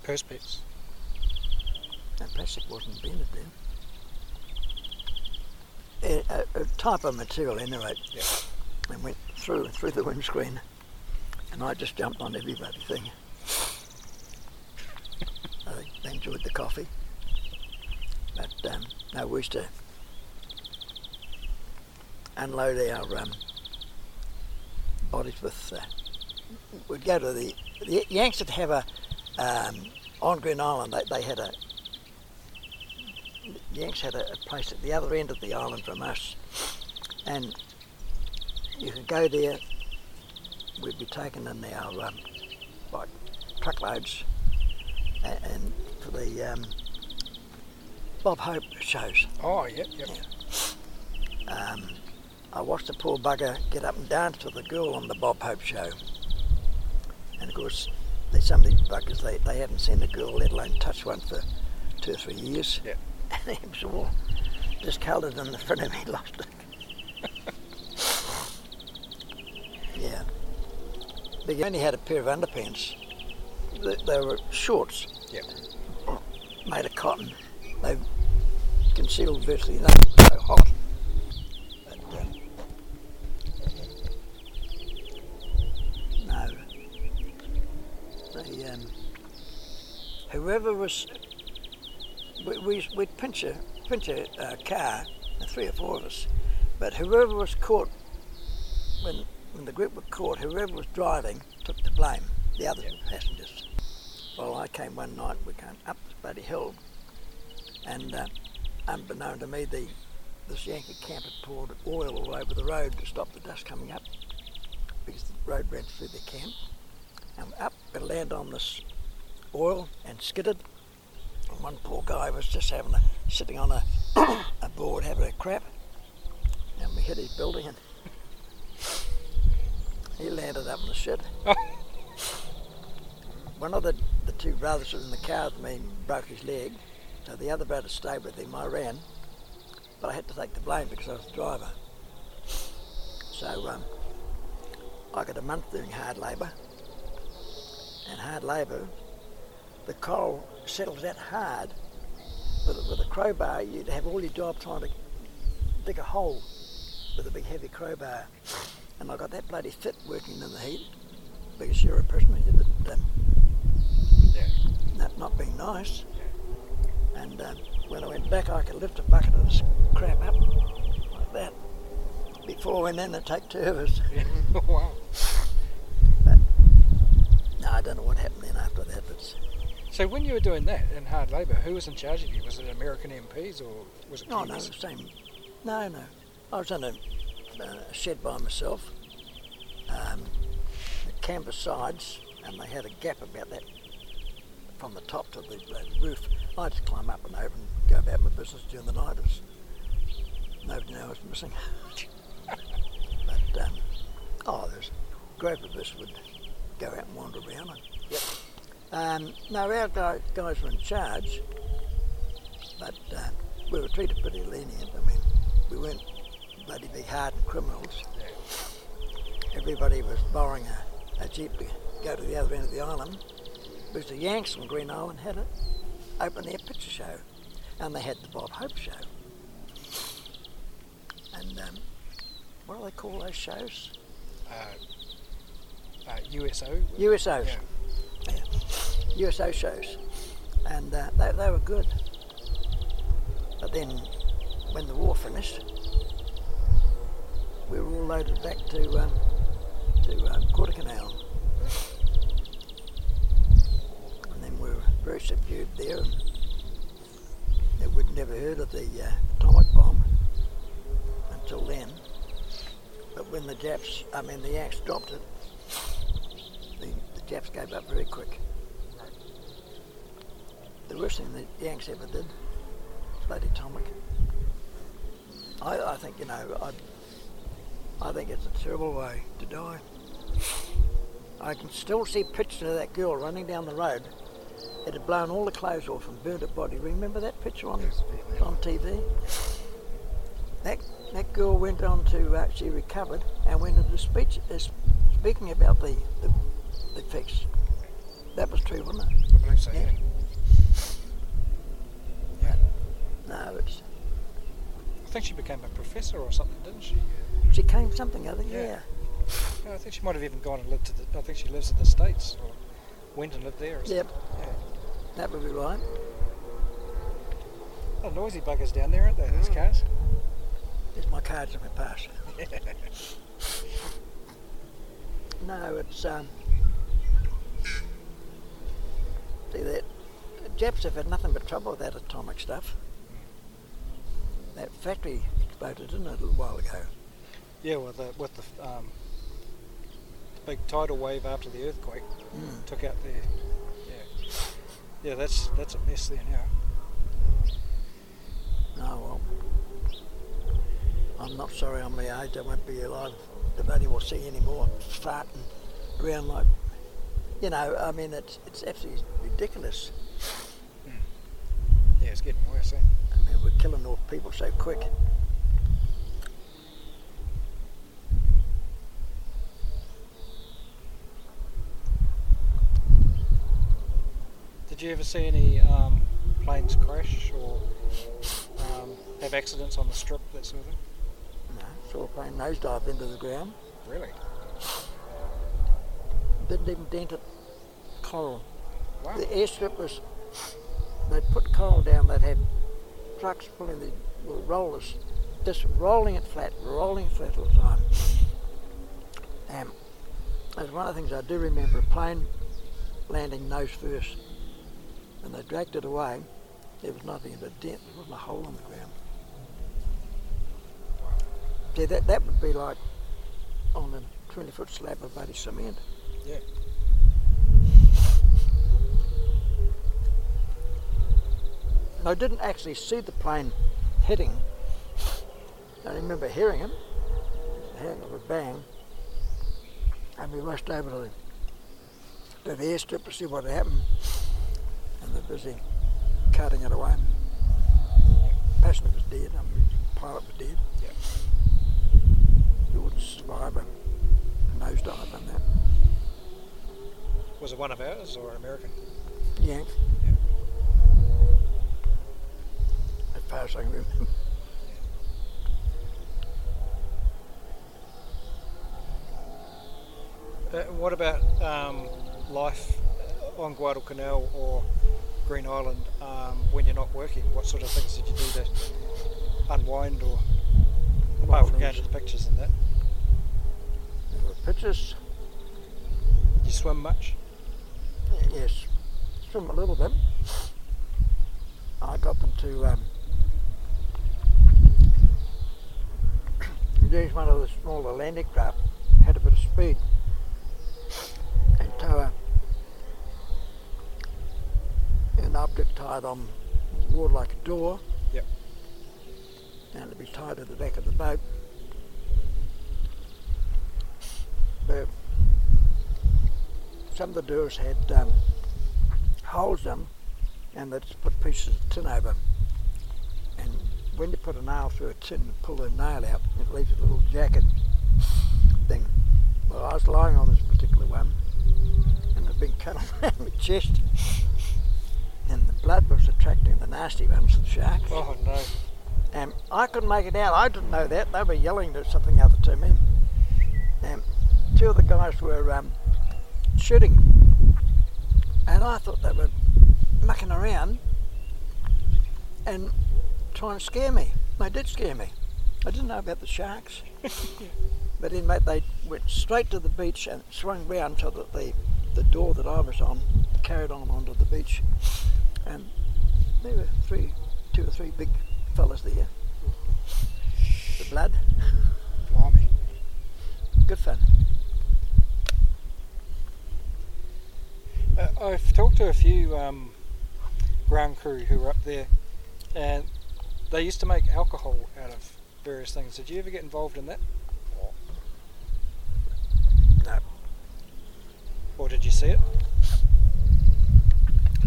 perspex? no, plastic wasn't invented then. A, a, type of material anyway. Yeah. And went through through the windscreen. And I just jumped on every bloody thing. I think they enjoyed the coffee. But um, no, we used to unload our um, bodies with. Uh, we'd go to the the Yanks would have a um, on Green Island. They, they had a the Yanks had a, a place at the other end of the island from us, and you could go there. We'd be taken in our um, like truckloads, and, and for the um, Bob Hope shows. Oh, yep, yep. Um, I watched the poor bugger get up and dance with the girl on the Bob Hope show. And of course, there's some of these buggers, they, they haven't seen a girl, let alone touched one for two or three years. Yeah. And he was all discoloured in the front of me, lost it. yeah. But he only had a pair of underpants. They, they were shorts. Yeah. Made of cotton. They concealed virtually nothing. So hot. Whoever was, we, we, we'd pinch a, pinch a uh, car, three or four of us, but whoever was caught, when, when the group were caught, whoever was driving took the blame, the other passengers. Well, I came one night, we came up this bloody hill, and uh, unbeknown to me, the this Yankee camp had poured oil all over the road to stop the dust coming up because the road ran through the camp. And up and landed on this oil and skidded. And one poor guy was just having a sitting on a, a board having a crap. And we hit his building and he landed up in the shit. One of the, the two brothers in the car with me broke his leg. So the other brother stayed with him. I ran. But I had to take the blame because I was the driver. So um, I got a month doing hard labour. And hard labour, the coal settles that hard. With, a- with a crowbar, you'd have all your job trying to dig a hole with a big heavy crowbar. And I got that bloody fit working in the heat because you're a prisoner. You didn't, um, that not being nice. And um, when I went back, I could lift a bucket of this crap up like that. Before and then, they take two of us. wow. But no, I don't know what happened then after that. But So when you were doing that in hard labour, who was in charge of you? Was it American MPs or was it No, no, the same. No, no. I was in a, a shed by myself. Um, the canvas sides, and they had a gap about that from the top to the uh, roof. I just climb up and over and go about my business during the night. Was, nobody knew I was missing. but um, oh, there's a group of us would go out and wander around. And. Um, no, our guy, guys were in charge, but uh, we were treated pretty lenient. I mean, we weren't bloody big hardened criminals. Everybody was borrowing a, a jeep to go to the other end of the island. The Yanks from Green Island had an open air picture show, and they had the Bob Hope show. And um, what do they call those shows? Uh, uh, USO? USOs. Yeah. Yeah. USO shows. And uh, they, they were good. But then, when the war finished, we were all loaded back to um, to um, Guadalcanal. And then we were very subdued there. And we'd never heard of the uh, atomic bomb until then. But when the Japs, I mean the Yanks dropped it, Japs gave up very quick. The worst thing the Yanks ever did, bloody atomic. I, I think, you know, I, I think it's a terrible way to die. I can still see pictures of that girl running down the road. It had blown all the clothes off and burnt her body. Remember that picture on on TV? That that girl went on to uh, she recovered and went into speech uh, speaking about the, the the fix. That was true, wasn't it? I believe so, yeah. yeah. No, it's I think she became a professor or something, didn't she? she came something other, yeah. Yeah. Yeah, I think she might have even gone and lived to the. I think she lives in the States or went and lived there or something. Yep. Yeah. That would be right. Oh, noisy buggers down there, aren't they, these cars? There's my cards in my pass. no, it's um. See that the Japs have had nothing but trouble with that atomic stuff. That factory exploded, didn't it, a little while ago? Yeah, with the with the um, the big tidal wave after the earthquake Mm. took out the yeah yeah that's that's a mess there now. Oh well. I'm not sorry I'm my age. I won't be alive. The bloody will see any more farting around like, you know. I mean, it's it's absolutely ridiculous. Yeah, it's getting worse. Eh? I mean, we're killing off people so quick. Did you ever see any um, planes crash or um, have accidents on the strip that sort of thing? No, saw a plane nosedive into the ground. Really? Didn't even dent it. Coral. Wow. The airstrip was. They put coral down. They'd have trucks pulling the well, rollers, just rolling it flat, rolling it flat all the time. Um, and that's one of the things I do remember. A plane landing nose first, and they dragged it away. There was nothing but a dent. There wasn't a hole in the ground. See, that that would be like on a 20 foot slab of bloody cement. Yeah. I didn't actually see the plane hitting. I remember hearing it, hearing of a bang, and we rushed over to the, to the airstrip to see what had happened, and they're busy carting it away. Passenger was dead, I mean, pilot was dead. Yeah. You wouldn't survive a nosedive on that. Was it one of ours or American? Yank. As far as I can remember. Uh, what about um, life on Guadalcanal or Green Island um, when you're not working? What sort of things did you do to unwind or apart from going to the pictures and that? There pictures. You swim much? Yes. swim a little bit. I got them to um, use one of the smaller landing craft, had a bit of speed, and tow a, an object tied on water like a door. Yep. And it'd be tied to the back of the boat. The, some of the doors had um, holes in them, and they just put pieces of tin over 'em. And when you put a nail through a tin and pull the nail out, it leaves a little jacket thing. Well, I was lying on this particular one, and it'd been cut around my chest, and the blood was attracting the nasty ones, the sharks. Oh no. And I couldn't make it out. I didn't know that. They were yelling to something other to me. And two of the guys were um, shooting. And I thought they were mucking around and trying to scare me. They did scare me. I didn't know about the sharks. but then mate, they went straight to the beach and swung round so that the, the door that I was on carried on onto the beach. And there were three, two or three big fellas there. The blood. Blimey. Good fun. I've talked to a few um, ground crew who were up there, and they used to make alcohol out of various things. Did you ever get involved in that? No. Or did you see it?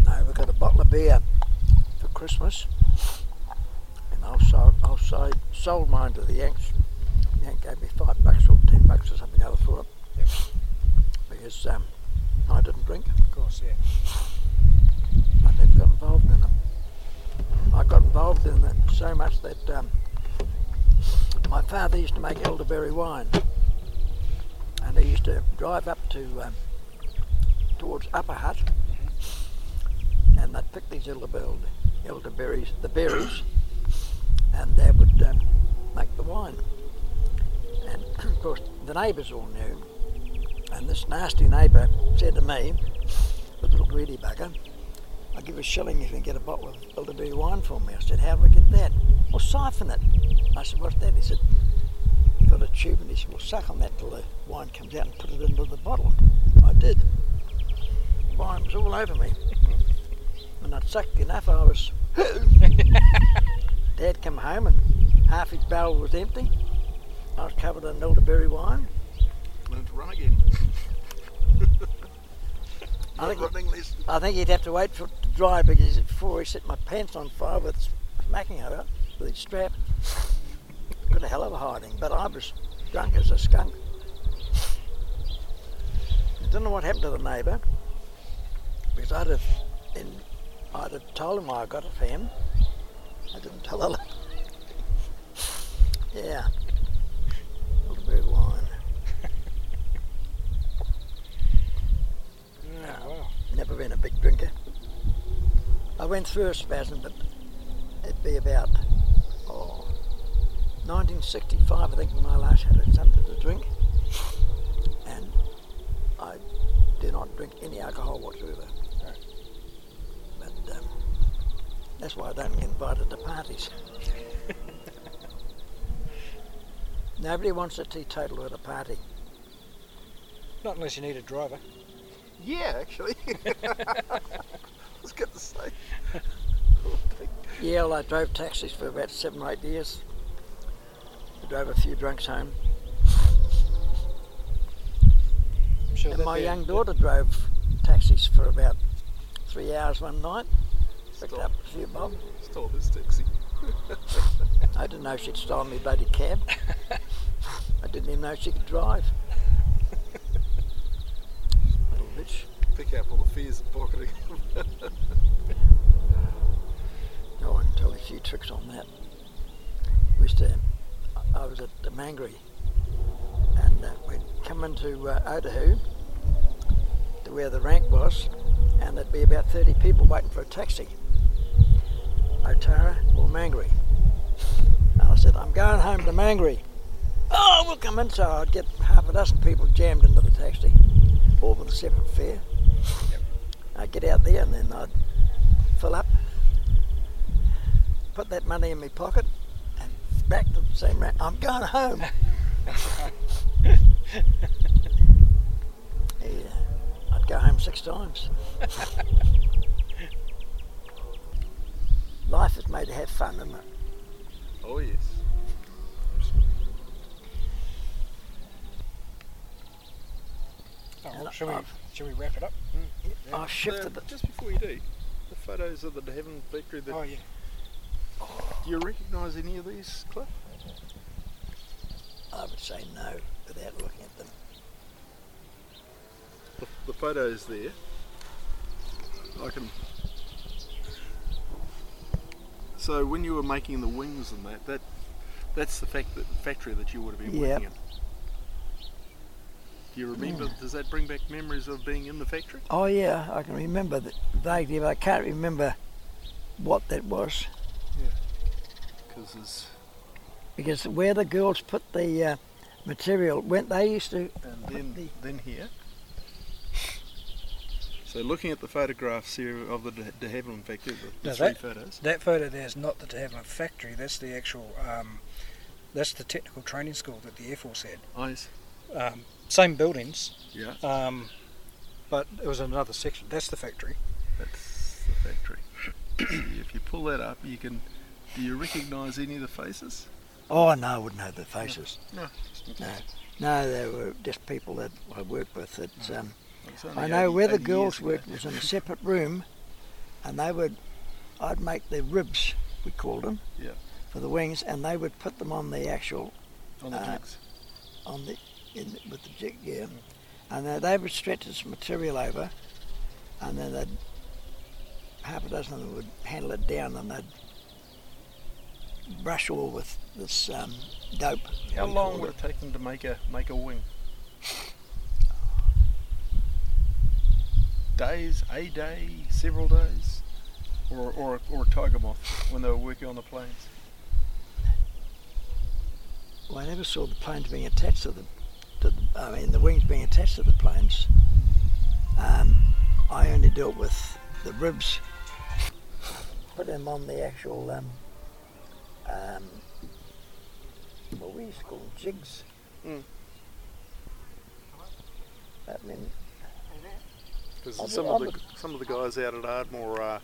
No, we got a bottle of beer for Christmas, and I sold, I sold, sold mine to the Yanks. Yank gave me five bucks or ten bucks or something the other for it, because um, I didn't drink. Of course, yeah. I never got involved in it. I got involved in it so much that um, my father used to make elderberry wine, and he used to drive up to um, towards Upper Hut, and they'd pick these elderberry, elderberries, the berries, and they would um, make the wine. And of course, the neighbours all knew, and this nasty neighbour said to me, the little greedy bugger, I'll give a shilling if you can get a bottle of elderberry wine for me. I said, how do we get that? Well, siphon it. I said, what's that? He said, you got a tube, and he said, well, suck on that till the wine comes out and put it into the bottle. I did. The wine was all over me. and I'd sucked enough, I was... Dad come home and half his barrel was empty. I was covered in elderberry wine. Learn to run again. I think. I think he'd have to wait for it to dry because before he set my pants on fire with smacking over with his strap. Got a hell of a hiding, but I was drunk as a skunk. I don't know what happened to the neighbour because I'd have, in, I'd have told him why I got it for him. I didn't tell her. yeah, elderberry wine. Yeah, wow. Never been a big drinker. I went through a spasm, but it'd be about oh, 1965, I think, when I last had something to drink. And I do not drink any alcohol whatsoever. But um, that's why I don't get invited to parties. Nobody wants a teetotaler at a party. Not unless you need a driver. Yeah, actually. I was going to say. Yeah, well, I drove taxis for about seven or eight years. I drove a few drunks home. I'm sure and my be a- young daughter drove taxis for about three hours one night. Picked Stop. up a few bob. Stole this taxi. I didn't know she'd stolen me bloody cab. I didn't even know she could drive. Little bitch. The fears and pocketing. Oh, I can tell a few tricks on that. We used to, I was at the and uh, we'd come into uh, to where the rank was and there'd be about 30 people waiting for a taxi. Otara or Mangere. And I said, I'm going home to Mangere. Oh, we'll come in. So I'd get half a dozen people jammed into the taxi, all with a separate fare. I'd get out there and then I'd fill up, put that money in my pocket, and back to the same round. I'm going home. yeah, I'd go home six times. Life is made to have fun, isn't it? Oh yes. Oh, And shall we? I've- Shall we wrap it up? Hmm. Oh, I've shifted um, The- it. just before you do, the photos of the Havilland factory. That, Oh yeah. Do you recognise any of these, Cliff? I would say no without looking at them. The, the photos there. I can. So when you were making the wings and that, that that's the fact that factory that you would have been Yep. working in. Do you remember? Does that bring back memories of being in the factory? Oh yeah, I can remember that vaguely, but I can't remember what that was Yeah, Because because where the girls put the uh, material, went, they used to and then the then here. So looking at the photographs here of the De, De Havilland factory, the, the three that, photos. that photo there is not the De Havilland factory. That's the actual. Um, that's the technical training school that the Air Force had. Eyes. Um, same buildings. Yeah. Um, but it was another section. That's the factory. That's the factory. If you pull that up, you can. Do you recognise any of the faces? Oh no, I wouldn't know the faces. No. No, no, they were just people that I worked with. That um, It's I know 80 where the girls ago. worked was in a separate room, and they would. I'd make the ribs, we called them, Yeah. for the wings, and they would put them on the actual On the uh, on the in the, with the jig, yeah. And then they would stretch this material over, and then they'd half a dozen of them would handle it down, and they'd brush all with this um, dope. How long would it take them to make a make a wing? Days, a day, several days, or or or a Tiger Moth when they were working on the planes. Well, I never saw the planes being attached to them. To the, I mean, the wings being attached to the planes. Um, I only dealt with the ribs. Put them on the actual, um, um, what we used to call them, jigs. Mm. I mean, Because some of the some of the guys out at Ardmore are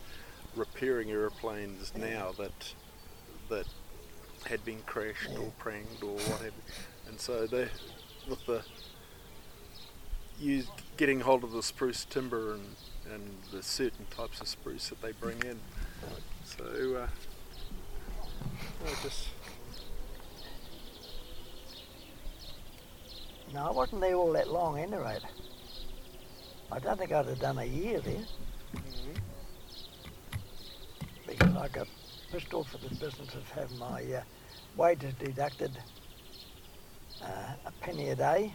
repairing aeroplanes now that that had been crashed or pranged or what have you, and so they with the use getting hold of the spruce timber and and the certain types of spruce that they bring in. So uh, I just no, I wasn't there all that long anyway. I don't think I'd have done a year there. Because I got pissed off at the business of having my uh, wages deducted uh, a penny a day.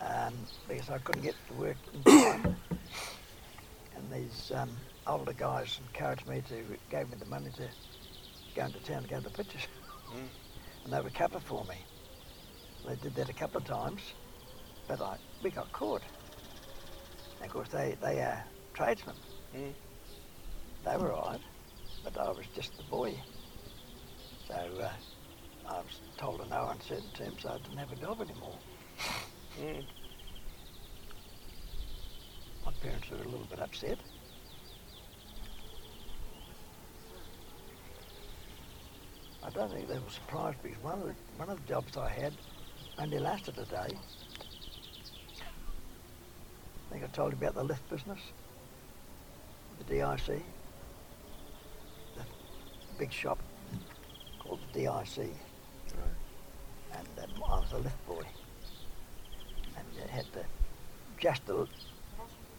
Um, because I couldn't get to work in time. and these um, older guys encouraged me to, gave me the money to go into town to go to the pictures. And they would cover for me. They did that a couple of times, but I, we got caught. And of course, they, they are tradesmen. They were all right, but I was just the boy. So uh, I was told to no on certain terms, so I didn't have a job anymore. Hmm. My parents were a little bit upset. I don't think they were surprised because one of the, one of the jobs I had only lasted a day. I think I told you about the lift business, the DIC, the big shop called the DIC. And um, I was a lift boy. And you had to just to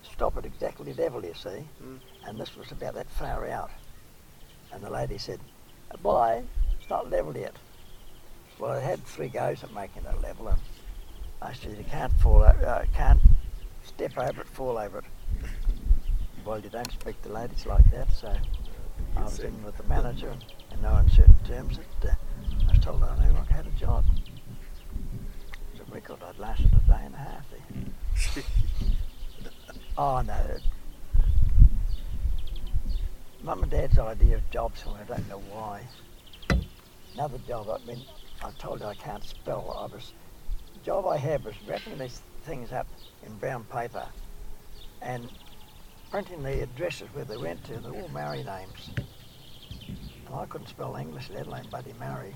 stop at exactly level, you see. And this was about that far out. And the lady said, boy, it's not level yet. Well, I had three goes at making it level, and I said, you can't fall, over, uh, can't step over it, fall over it. Well, you don't speak to ladies like that, so I was in with the manager, and no uncertain terms, that uh, I told I no longer had a job. It's a record I'd lasted a day and a half. Oh no. Mum and Dad's idea of jobs, and I don't know why. Another job, I mean, I told you I can't spell. I was, the job I had was wrapping these things up in brown paper and printing the addresses where they went to. They're all Maori names. And I couldn't spell English, let alone Buddy Maori.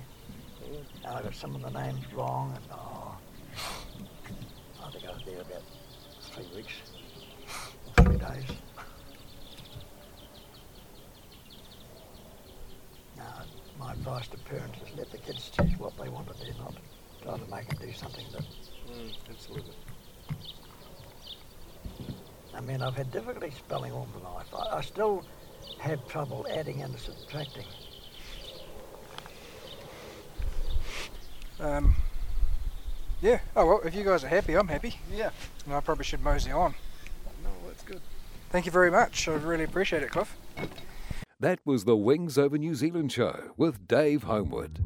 I got some of the names wrong, and oh, I think I was there about three weeks, three days. Now, my advice to parents is let the kids choose what they want to do, not try to make them do something that. Mm, absolutely. I mean, I've had difficulty spelling all my life. I, I still have trouble adding and subtracting. Um, yeah. Oh well, if you guys are happy, I'm happy. Yeah. And I probably should mosey on. No, that's good. Thank you very much. I really appreciate it, Cliff. That was the Wings Over New Zealand show with Dave Homewood.